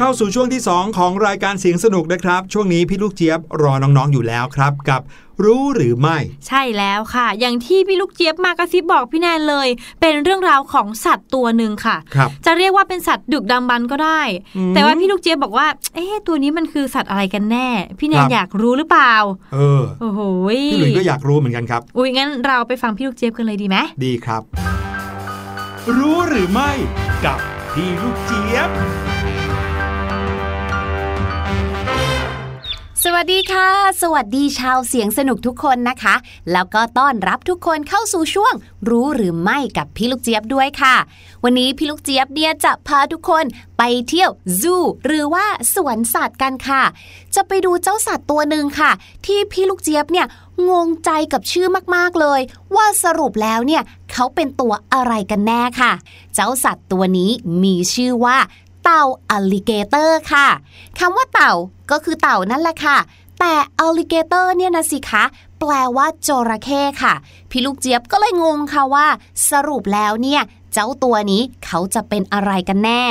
เข้าสู่ช่วงที่ 2 ของรายการเสียงสนุกนะครับ ช่วงนี้พี่ลูกเจี๊ยบรอน้องๆอยู่แล้วครับ กับรู้หรือไม่ ใช่แล้วค่ะ อย่างที่พี่ลูกเจี๊ยบมากระซิบบอกพี่แนนเลย เป็นเรื่องราวของสัตว์ตัวหนึ่งค่ะครับจะเรียกว่าเป็นสัตว์ดึกดำบรรพ์ก็ได้อืมแต่ว่าพี่ลูกเจี๊ยบบอกว่า เอ๊ะตัวนี้มันคือสัตว์อะไรกันแน่ พี่แนครันบอยากรู้หรือเปล่า เออโอ้โหพี่หลุยส์ก็อยากรู้เหมือนกันครับ อุ้ยงั้นเราไปฟังพี่ลูกเจี๊ยบกันเลยดีไหมดีครับ รู้หรือไม่กับพี่ลูกเจี๊ยบ สวัสดีค่ะ สวัสดีชาวเสียงสนุกทุกคนนะคะ แล้วก็ต้อนรับทุกคนเข้าสู่ช่วง รู้หรือไม่กับพี่ลูกเจี๊ยบด้วยค่ะ วันนี้พี่ลูกเจี๊ยบเนี่ยจะพาทุกคนไปเที่ยวซูหรือว่าสวนสัตว์กันค่ะ จะไปดูเจ้าสัตว์ตัวหนึ่งค่ะ ที่พี่ลูกเจี๊ยบเนี่ยงงใจกับชื่อมากๆเลย ว่าสรุปแล้วเนี่ยเขาเป็นตัวอะไรกันแน่ค่ะ เจ้าสัตว์ตัวนี้มีชื่อว่า เต่า alligator ค่ะคำว่าเต่าก็คือเต่านั่นแหละค่ะ แต่ alligator เนี่ยนะสิคะแปลว่าจระเข้ค่ะ พี่ลูกเจี๊ยบก็เลยงงค่ะว่า สรุปแล้วเนี่ยเจ้าตัวนี้เขาจะเป็นอะไรกันแน่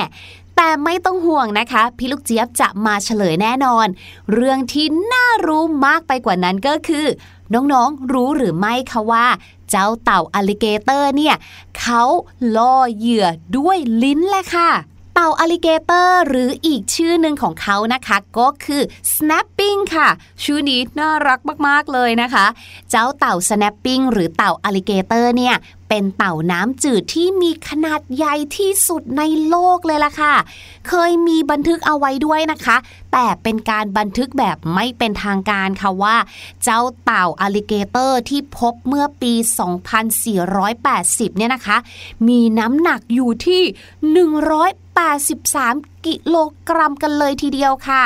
แต่ไม่ต้องห่วงนะคะ พี่ลูกเจี๊ยบจะมาเฉลยแน่นอน เรื่องที่น่ารู้มากไปกว่านั้นก็คือ น้องๆรู้หรือไม่คะว่า เจ้าเต่า alligator เนี่ยเขาล่อเหยื่อด้วยลิ้นแหละค่ะ เต่า alligator หรืออีกชื่อหนึ่งของเขานะคะ ก็คือ snapping ค่ะ ชื่อนี้น่ารักมากๆเลยนะคะ เจ้าเต่า snapping หรือเต่า alligator เนี่ย เป็นเต่าน้ำจืดที่มีขนาดใหญ่ที่สุดในโลกเลยล่ะค่ะ เคยมีบันทึกเอาไว้ด้วยนะคะ แต่เป็นการบันทึกแบบไม่เป็นทางการค่ะว่า เจ้าเต่า alligator ที่พบเมื่อปี 2480 เนี่ยนะคะ มีน้ำหนักอยู่ที่ 183 กิโลกรัมกันเลยทีเดียวค่ะ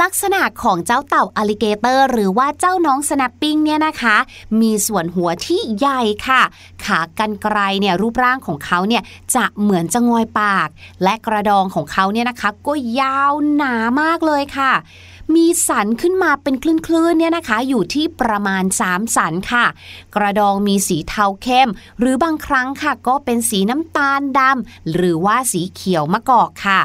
ลักษณะของเจ้าเต่า alligator หรือว่าเจ้าน้อง snapping เนี่ยนะคะ มีส่วนหัวที่ใหญ่ค่ะ ขากรรไกรเนี่ยรูปร่างของเขาเนี่ยจะเหมือนจะงอยปาก และกระดองของเขาเนี่ยนะคะ ก็ยาวหนามากเลยค่ะ มีสันขึ้นมาเป็นคลื่นๆเนี่ยนะคะ อยู่ที่ประมาณ 3 สันค่ะ กระดองมีสีเทาเข้ม หรือบางครั้งค่ะ ก็เป็นสีน้ำตาลดำหรือว่าสีเขียวมะกอกค่ะ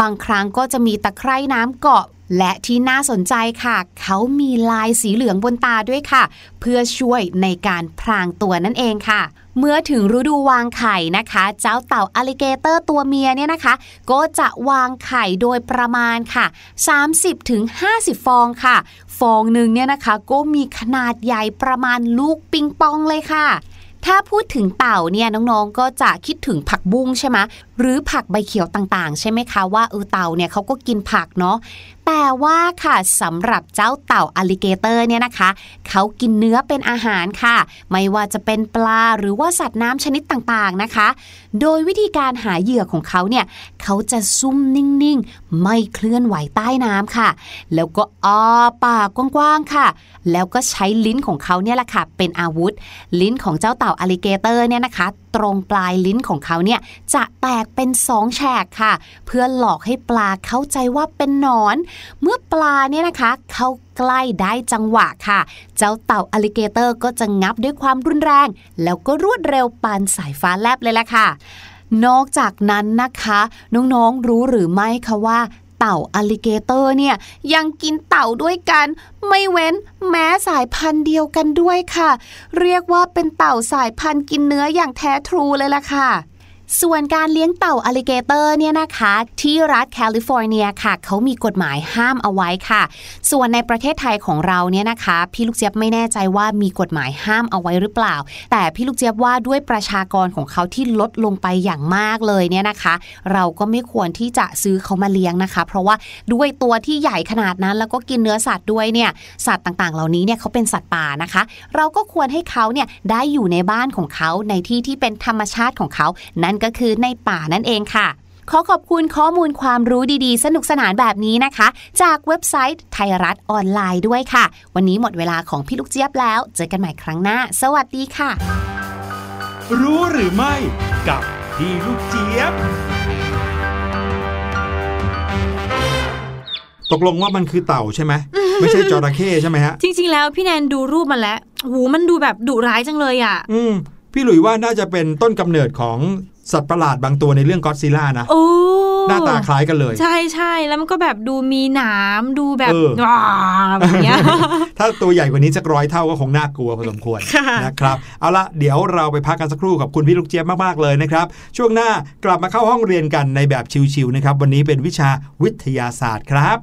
บางครั้งก็จะมีตะไคร่น้ำเกาะและที่น่าสนใจค่ะ เขามีลายสีเหลืองบนตาด้วยค่ะ เพื่อช่วยในการพรางตัวนั่นเองค่ะ เมื่อถึงฤดูวางไข่นะคะ เจ้าเต่า alligator ตัวเมียเนี่ยนะคะ ก็จะวางไข่โดยประมาณค่ะ 30-50 ฟองค่ะ ฟองหนึ่งเนี่ยนะคะ ก็มีขนาดใหญ่ประมาณลูกปิงปองเลยค่ะถ้าพูดถึงเต่าเนี่ยน้องๆ ก็จะคิดถึงผักบุ้งใช่ไหมหรือผักใบเขียวต่างๆ ใช่ไหมคะว่าเออเต่าเนี่ยเขาก็กินผักเนาะแต่ว่าค่ะสำหรับเจ้าเต่า alligator เนี่ยนะคะเขากินเนื้อเป็นอาหารค่ะ ไม่ว่าจะเป็นปลาหรือว่าสัตว์น้ำชนิดต่างๆนะคะ โดยวิธีการหาเหยื่อของเขาเนี่ยเขาจะซุ่มนิ่งๆ ไม่เคลื่อนไหวใต้น้ำค่ะ แล้วก็อ้าปากกว้างๆค่ะ แล้วก็ใช้ลิ้นของเขาเนี่ยแหละค่ะเป็นอาวุธ ลิ้นของเจ้าเต่า alligator เนี่ยนะคะ ตรงปลายลิ้นของเขาเนี่ยจะแตกเป็นสองแฉกค่ะ เพื่อหลอกให้ปลาเข้าใจว่าเป็นหนอน เมื่อปลาเนี่ยนะคะ เข้าใกล้ได้จังหวะค่ะ เจ้าเต่า alligator ก็จะงับด้วยความรุนแรง แล้วก็รวดเร็วปานสายฟ้าแลบเลยล่ะค่ะนอกจากนั้นนะคะ น้องๆรู้หรือไม่คะว่า เต่า alligator เนี่ยยังกินเต่าด้วยกัน ไม่เว้นแม้สายพันธุ์เดียวกันด้วยค่ะ เรียกว่าเป็นเต่าสายพันธุ์กินเนื้ออย่างแท้ true เลยล่ะค่ะ ส่วนการเลี้ยงเต่า alligator เนี่ยนะคะ ที่รัฐแคลิฟอร์เนียค่ะ เขามีกฎหมายห้ามเอาไว้ค่ะ ส่วนในประเทศไทยของเราเนี่ยนะคะ พี่ลูกเจี๊ยบไม่แน่ใจว่ามีกฎหมายห้ามเอาไว้หรือเปล่า แต่พี่ลูกเจี๊ยบว่าด้วยประชากรของเขาที่ลดลงไปอย่างมากเลยเนี่ยนะคะ เราก็ไม่ควรที่จะซื้อเขามาเลี้ยงนะคะ เพราะว่าด้วยตัวที่ใหญ่ขนาดนั้น แล้วก็กินเนื้อสัตว์ด้วยเนี่ยสัตว์ต่างๆ เหล่านี้เนี่ยเขาเป็นสัตว์ป่านะคะ เราก็ควรให้เขาเนี่ยได้อยู่ในบ้านของเขาในที่ที่เป็นธรรมชาติของเขานั่นก็คือในป่านั่นเองค่ะ ขอขอบคุณข้อมูลความรู้ดีๆ สนุกสนานแบบนี้นะคะ จากเว็บไซต์ไทยรัฐออนไลน์ด้วยค่ะ วันนี้หมดเวลาของพี่ลูกเจี๊ยบแล้ว เจอกันใหม่ครั้งหน้า สวัสดีค่ะ รู้หรือไม่ กับพี่ลูกเจี๊ยบตกลงว่ามันคือเต่าใช่ไหมไม่ใช่จระเข้ใช่ไหมฮะ จริง ๆ แล้วพี่แนนดูรูปมันแล้วหูมันดูแบบดุร้ายจังเลยอะ อืมพี่หลุยว่าน่าจะเป็นต้นกำเนิดของ สัตว์ประหลาดบางตัวในเรื่องก็อดซิล่านะหน้าตาคล้ายกันเลย ใช่ใช่แล้วมันก็แบบดูมีหนามดูแบบว้าแบบเนี้ยถ้าตัวใหญ่กว่านี้จะร้อยเท่าก็คงน่ากลัวพอสมควรนะครับเอาละเดี๋ยวเราไปพักกันสักครู่กับคุณพี่ลูกเจี๊ยบมากๆเลยนะครับ ช่วงหน้ากลับมาเข้าห้องเรียนกันในแบบชิวๆนะครับ วันนี้เป็นวิชาวิทยาศาสตร์ครับ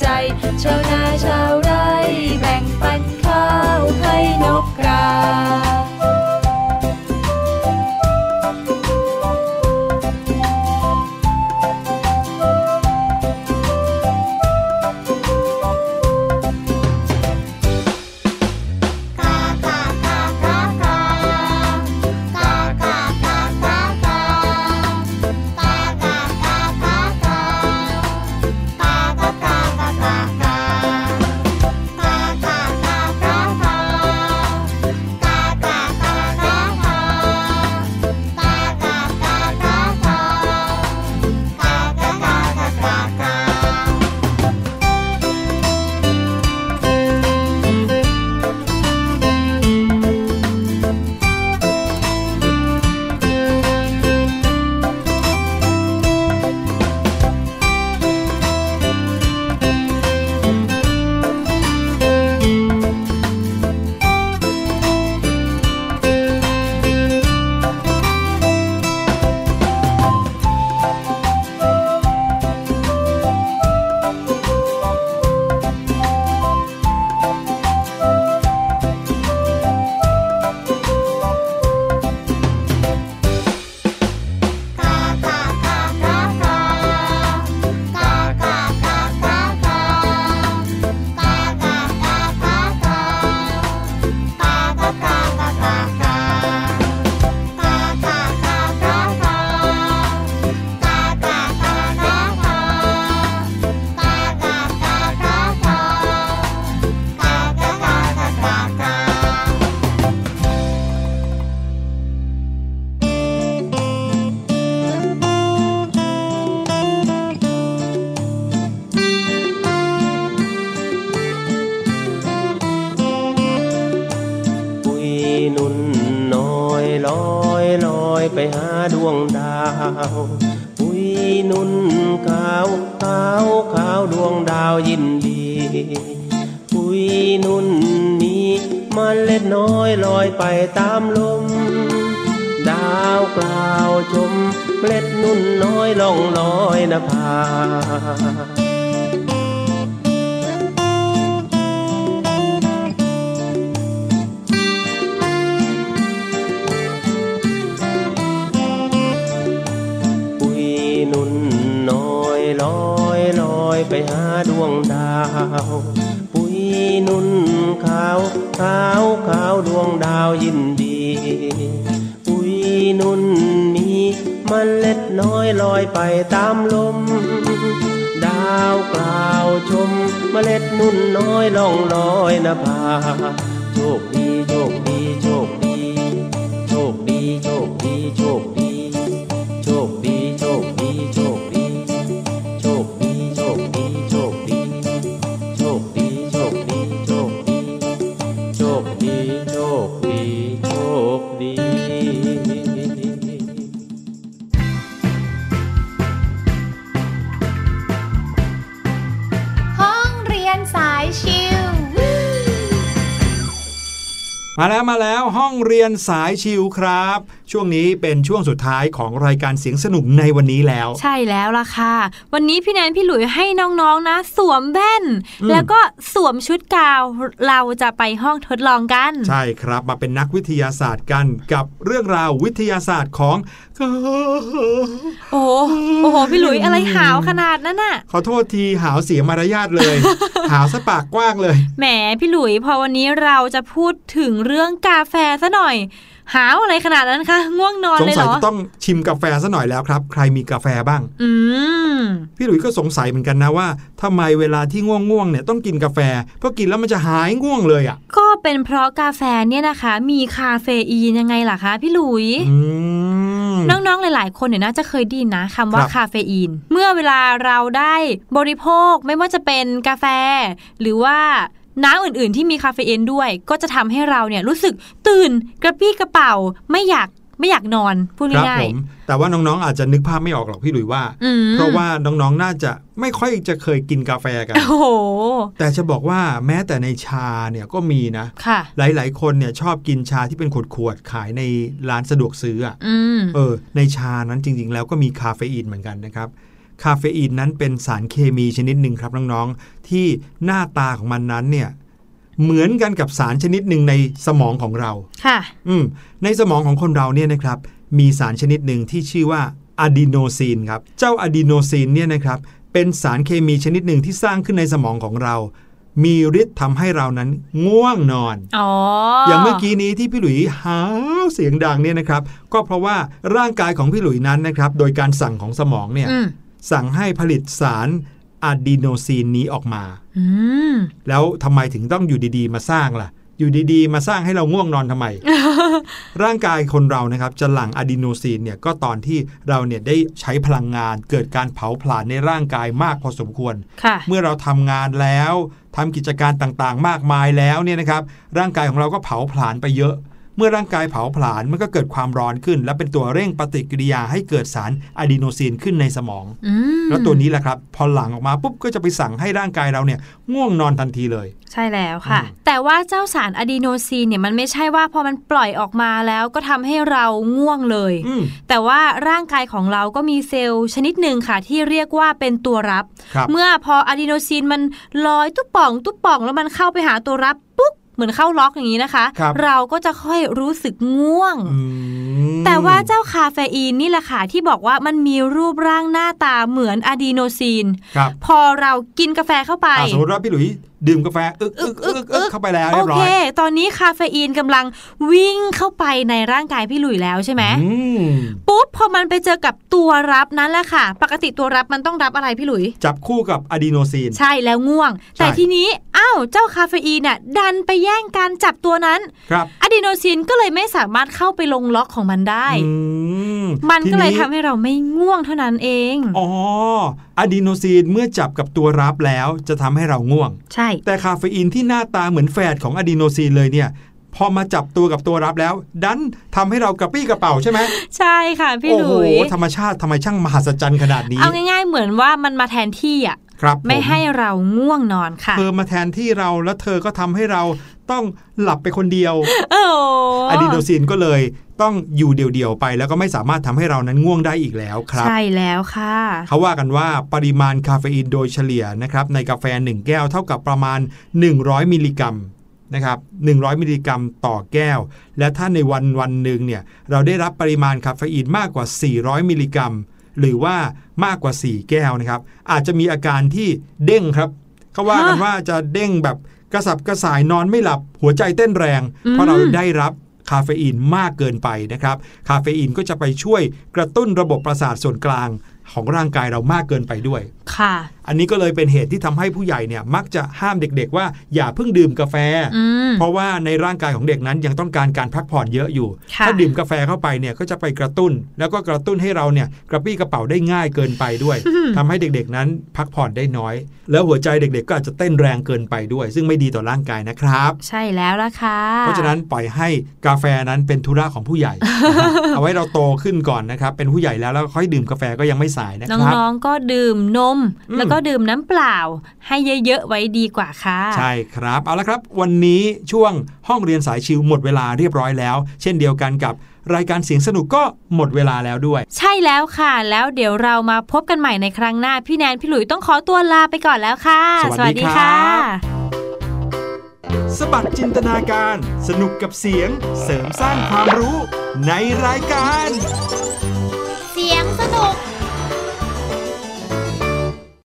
ใจชาวนาชาว มาแล้วมาแล้วห้องเรียนสายชิวครับ ช่วงนี้เป็นช่วงสุดท้ายของรายการเสียงสนุกในวันนี้แล้ว ใช่แล้วล่ะค่ะ วันนี้พี่แนนพี่หลุยให้น้องๆนะสวมแว่นอืมแล้วก็สวมชุดกาวเราจะไปห้องทดลองกัน ใช่ครับมาเป็นนักวิทยาศาสตร์กันกับเรื่องราววิทยาศาสตร์ของโอ้โหโอ้โหพี่หลุยอะไรหาวขนาดนั้นน่ะ ขอโทษทีหาวเสียมารยาทเลย หาวสะปากกว้างเลยแหมพี่หลุยพอวันนี้เราจะพูดถึงเรื่องกาแฟซะหน่อย หาวอะไรขนาดนั้นคะง่วงนอนสงเลยสัเหยรอจะต้องชิมกาแฟซะหน่อยแล้วครับ ใครมีกาแฟบ้าง อืมพี่หลุยส์ก็สงสัยเหมือนกันนะว่าทำไมเวลาที่ง่วงง่วงๆเนี่ยต้องกินกาแฟเพราะกินแล้วมันจะหายง่วงเลยอะ ก็เป็นเพราะกาแฟเนี่ยนะคะ มีคาเฟอีนยังไงล่ะคะพี่หลุยอืมน้องๆหลาย ๆ คนเนี่ยน่าจะเคยได้ยินนะคำว่าครับคาเฟอีน เมื่อเวลาเราได้บริโภคไม่ว่าจะเป็นกาแฟ หรือว่า น้ำอื่นๆ ที่มีคาเฟอีนด้วย ก็จะทำให้เราเนี่ยรู้สึกตื่นกระปรี้กระเป๋าไม่อยากไม่อยากนอนพูดครับง่าผยมแต่ว่าน้องๆอาจจะนึกภาพไม่ออกหรอกพี่หลุยส์ว่าๆอืมเพราะว่าน้องๆน่าจะไม่ค่อยจะเคยกินกาแฟกัน โอ้โห แต่จะบอกว่าแม้แต่ในชาเนี่ยก็มีนะค่ะหลายๆ คนเนี่ยชอบกินชาที่เป็นขวดๆขายในร้านสะดวกซื้ออะอืมเออ ในชานั้นจริง ๆ แล้วก็มีคาเฟอีนเหมือนกันนะครับ คาเฟอีนนั้นเป็นสารเคมีชนิดหนึ่งครับน้องๆ ที่หน้าตาของมันนั้นเนี่ยเหมือนกันกับสารชนิดหนึ่งในสมองของเรา ค่ะ อืม ในสมองของคนเราเนี่ยนะครับ มีสารชนิดหนึ่งที่ชื่อว่าอะดีโนซีนครับ เจ้าอะดีโนซีนเนี่ยนะครับ เป็นสารเคมีชนิดหนึ่งที่สร้างขึ้นในสมองของเรา มีฤทธิ์ทำให้เรานั้นง่วงนอน อ๋ออย่างเมื่อกี้นี้ที่พี่หลุยหาวเสียงดังเนี่ยนะครับ ก็เพราะว่าร่างกายของพี่หลุยนั้นนะครับ โดยการสั่งของสมองเนี่ยอืม สั่งให้ผลิตสารอะดีโนซีนนี้ออกมาอืมแล้วทำไมถึงต้องอยู่ดีๆ มาสร้างล่ะ อยู่ดีๆ มาสร้างให้เราง่วงนอนทำไม ร่างกายคนเรานะครับจะหลั่งอะดีโนซีนเนี่ยก็ตอนที่เราเนี่ยได้ใช้พลังงานเกิดการเผาผลาญในร่างกายมากพอสมควรค่ะเมื่อเราทำงานแล้วทำกิจการต่างๆ มากมายแล้วเนี่ยนะครับ ร่างกายของเราก็เผาผลาญไปเยอะเมื่อร่างกายเผาผลาญมันก็เกิดความร้อนขึ้น และเป็นตัวเร่งปฏิกิริยาให้เกิดสารอะดีโนซีนขึ้นในสมองอืมแล้วตัวนี้แหละครับ พอหลั่งออกมาปุ๊บก็จะไปสั่งให้ร่างกายเราเนี่ยง่วงนอนทันทีเลย ใช่แล้วค่ะอืมแต่ว่าเจ้าสารอะดีโนซีนเนี่ยมันไม่ใช่ว่าพอมันปล่อยออกมาแล้วก็ทำให้เราง่วงเลยอืมแต่ว่าร่างกายของเราก็มีเซลล์ชนิดหนึ่งค่ะ ที่เรียกว่าเป็นตัวรับครับเมื่อพออะดีโนซีนมันลอยตุ๊บป่องตุ๊บป่องแล้วมันเข้าไปหาตัวรับปุ๊บ เหมือนเข้าล็อกอย่างนี้นะคะครับเราก็จะค่อยรู้สึกง่วงอืมแต่ว่าเจ้าคาเฟอีนนี่แหละค่ะที่บอกว่ามันมีรูปร่างหน้าตาเหมือนอะดีโนซีนครับพอเรากินกาแฟเข้าไปอะสมมติว่าพี่หลุยดื่มกาแฟอึกอึกอึกอึกเข้าไปแล้วโอเรียบร้อเคยตอนนี้คาเฟอีนกำลังวิ่งเข้าไปในร่างกายพี่หลุยแล้วใช่ไหมอืมปุ๊บพอมันไปเจอกับตัวรับนั้นแหละค่ะ ปกติตัวรับมันต้องรับอะไรพี่หลุย จับคู่กับอะดีโนซีน ใช่แล้วง่วง แต่ใช่ทีนี้อ้าวเจ้าคาเฟอีนน่ะดันไปแย่งการจับตัวนั้นครับอะดีโนซีนก็เลยไม่สามารถเข้าไปลงล็อกของมันได้อื มมันก็เลยทีทำให้เราไม่ง่วงเท่านั้นเอง อ๋ออะดีโนซีนเมื่อจับกับตัวรับแล้วจะทำให้เราง่วง ใช่ แต่คาเฟอีนที่หน้าตาเหมือนแฝดของอะดีโนซีนเลยเนี่ยพอมาจับตัวกับตัวรับแล้ว ดันทำให้เรากระปรี้กระเปร่าใช่ไหมใช่ค่ะพี่โอ้โหหลุยธรรมชาติทำไมช่างมหัศจรรย์ขนาดนี้ เอาง่าย ๆ เหมือนว่ามันมาแทนที่อะครับไม่ให้เราง่วงนอนค่ะ เธอมาแทนที่เราแล้วเธอก็ทำให้เราต้องหลับไปคนเดียวโอ้อะดีโนซีนก็เลย ต้องอยู่เดี่ยวๆไป แล้วก็ไม่สามารถทำให้เรานั้นง่วงได้อีกแล้วครับ ใช่แล้วค่ะ เขาว่ากันว่าปริมาณคาเฟอีนโดยเฉลี่ยนะครับในกาแฟ 1 แก้วเท่ากับประมาณ 100 มิลลิกรัมนะครับ100 มิลลิกรัมต่อแก้ว และถ้าในวันวันหนึ่งเนี่ยเราได้รับปริมาณคาเฟอีนมากกว่า 400 มิลลิกรัม หรือว่ามากกว่า 4 แก้วนะครับอาจจะมีอาการที่เด้งครับเขาว่ากันฮะว่าจะเด้งแบบกระสับกระส่ายนอนไม่หลับหัวใจเต้นแรงอืมเพราะเราได้รับ คาเฟอีนมากเกินไปนะครับ คาเฟอีนก็จะไปช่วยกระตุ้นระบบประสาทส่วนกลางของร่างกายเรามากเกินไปด้วย ค่ะอันนี้ก็เลยเป็นเหตุที่ทำให้ผู้ใหญ่เนี่ยมักจะห้ามเด็กๆ ว่าอย่าเพิ่งดื่มกาแฟอืมเพราะว่าในร่างกายของเด็กนั้นยังต้องการการพักผ่อนเยอะอยู่ค่ะถ้าดื่มกาแฟเข้าไปเนี่ยก็จะไปกระตุ้น แล้วก็กระตุ้นให้เราเนี่ยกระปี้กระเป๋าได้ง่ายเกินไปด้วยทำให้เด็กๆนั้นพักผ่อนได้น้อย แล้วหัวใจเด็กๆ ก็อาจจะเต้นแรงเกินไปด้วย ซึ่งไม่ดีต่อร่างกายนะครับ ใช่แล้วล่ะค่ะเพราะฉะนั้นปล่อยให้กาแฟนั้นเป็นธุระของผู้ใหญ่ เอาไว้เราโตขึ้นก่อนนะครับเป็นผู้ใหญ่แล้วแล้วค่อยดื่มกาแฟก็ยังไม่สายนะครับน้องๆก็ดื่มนมอืมแล้วก็ดื่มน้ำเปล่า ให้เยอะๆไว้ดีกว่าค่ะ ใช่ครับ เอาละครับ วันนี้ช่วงห้องเรียนสายชิวหมดเวลาเรียบร้อยแล้ว เช่นเดียวกันกับรายการเสียงสนุกก็หมดเวลาแล้วด้วย ใช่แล้วค่ะ แล้วเดี๋ยวเรามาพบกันใหม่ในครั้งหน้า พี่แนนพี่หลุยต้องขอตัวลาไปก่อนแล้วค่ะ สวัสดีครับสบัดจินตนาการ สนุกกับเสียงเสริมสร้างความรู้ในรายการ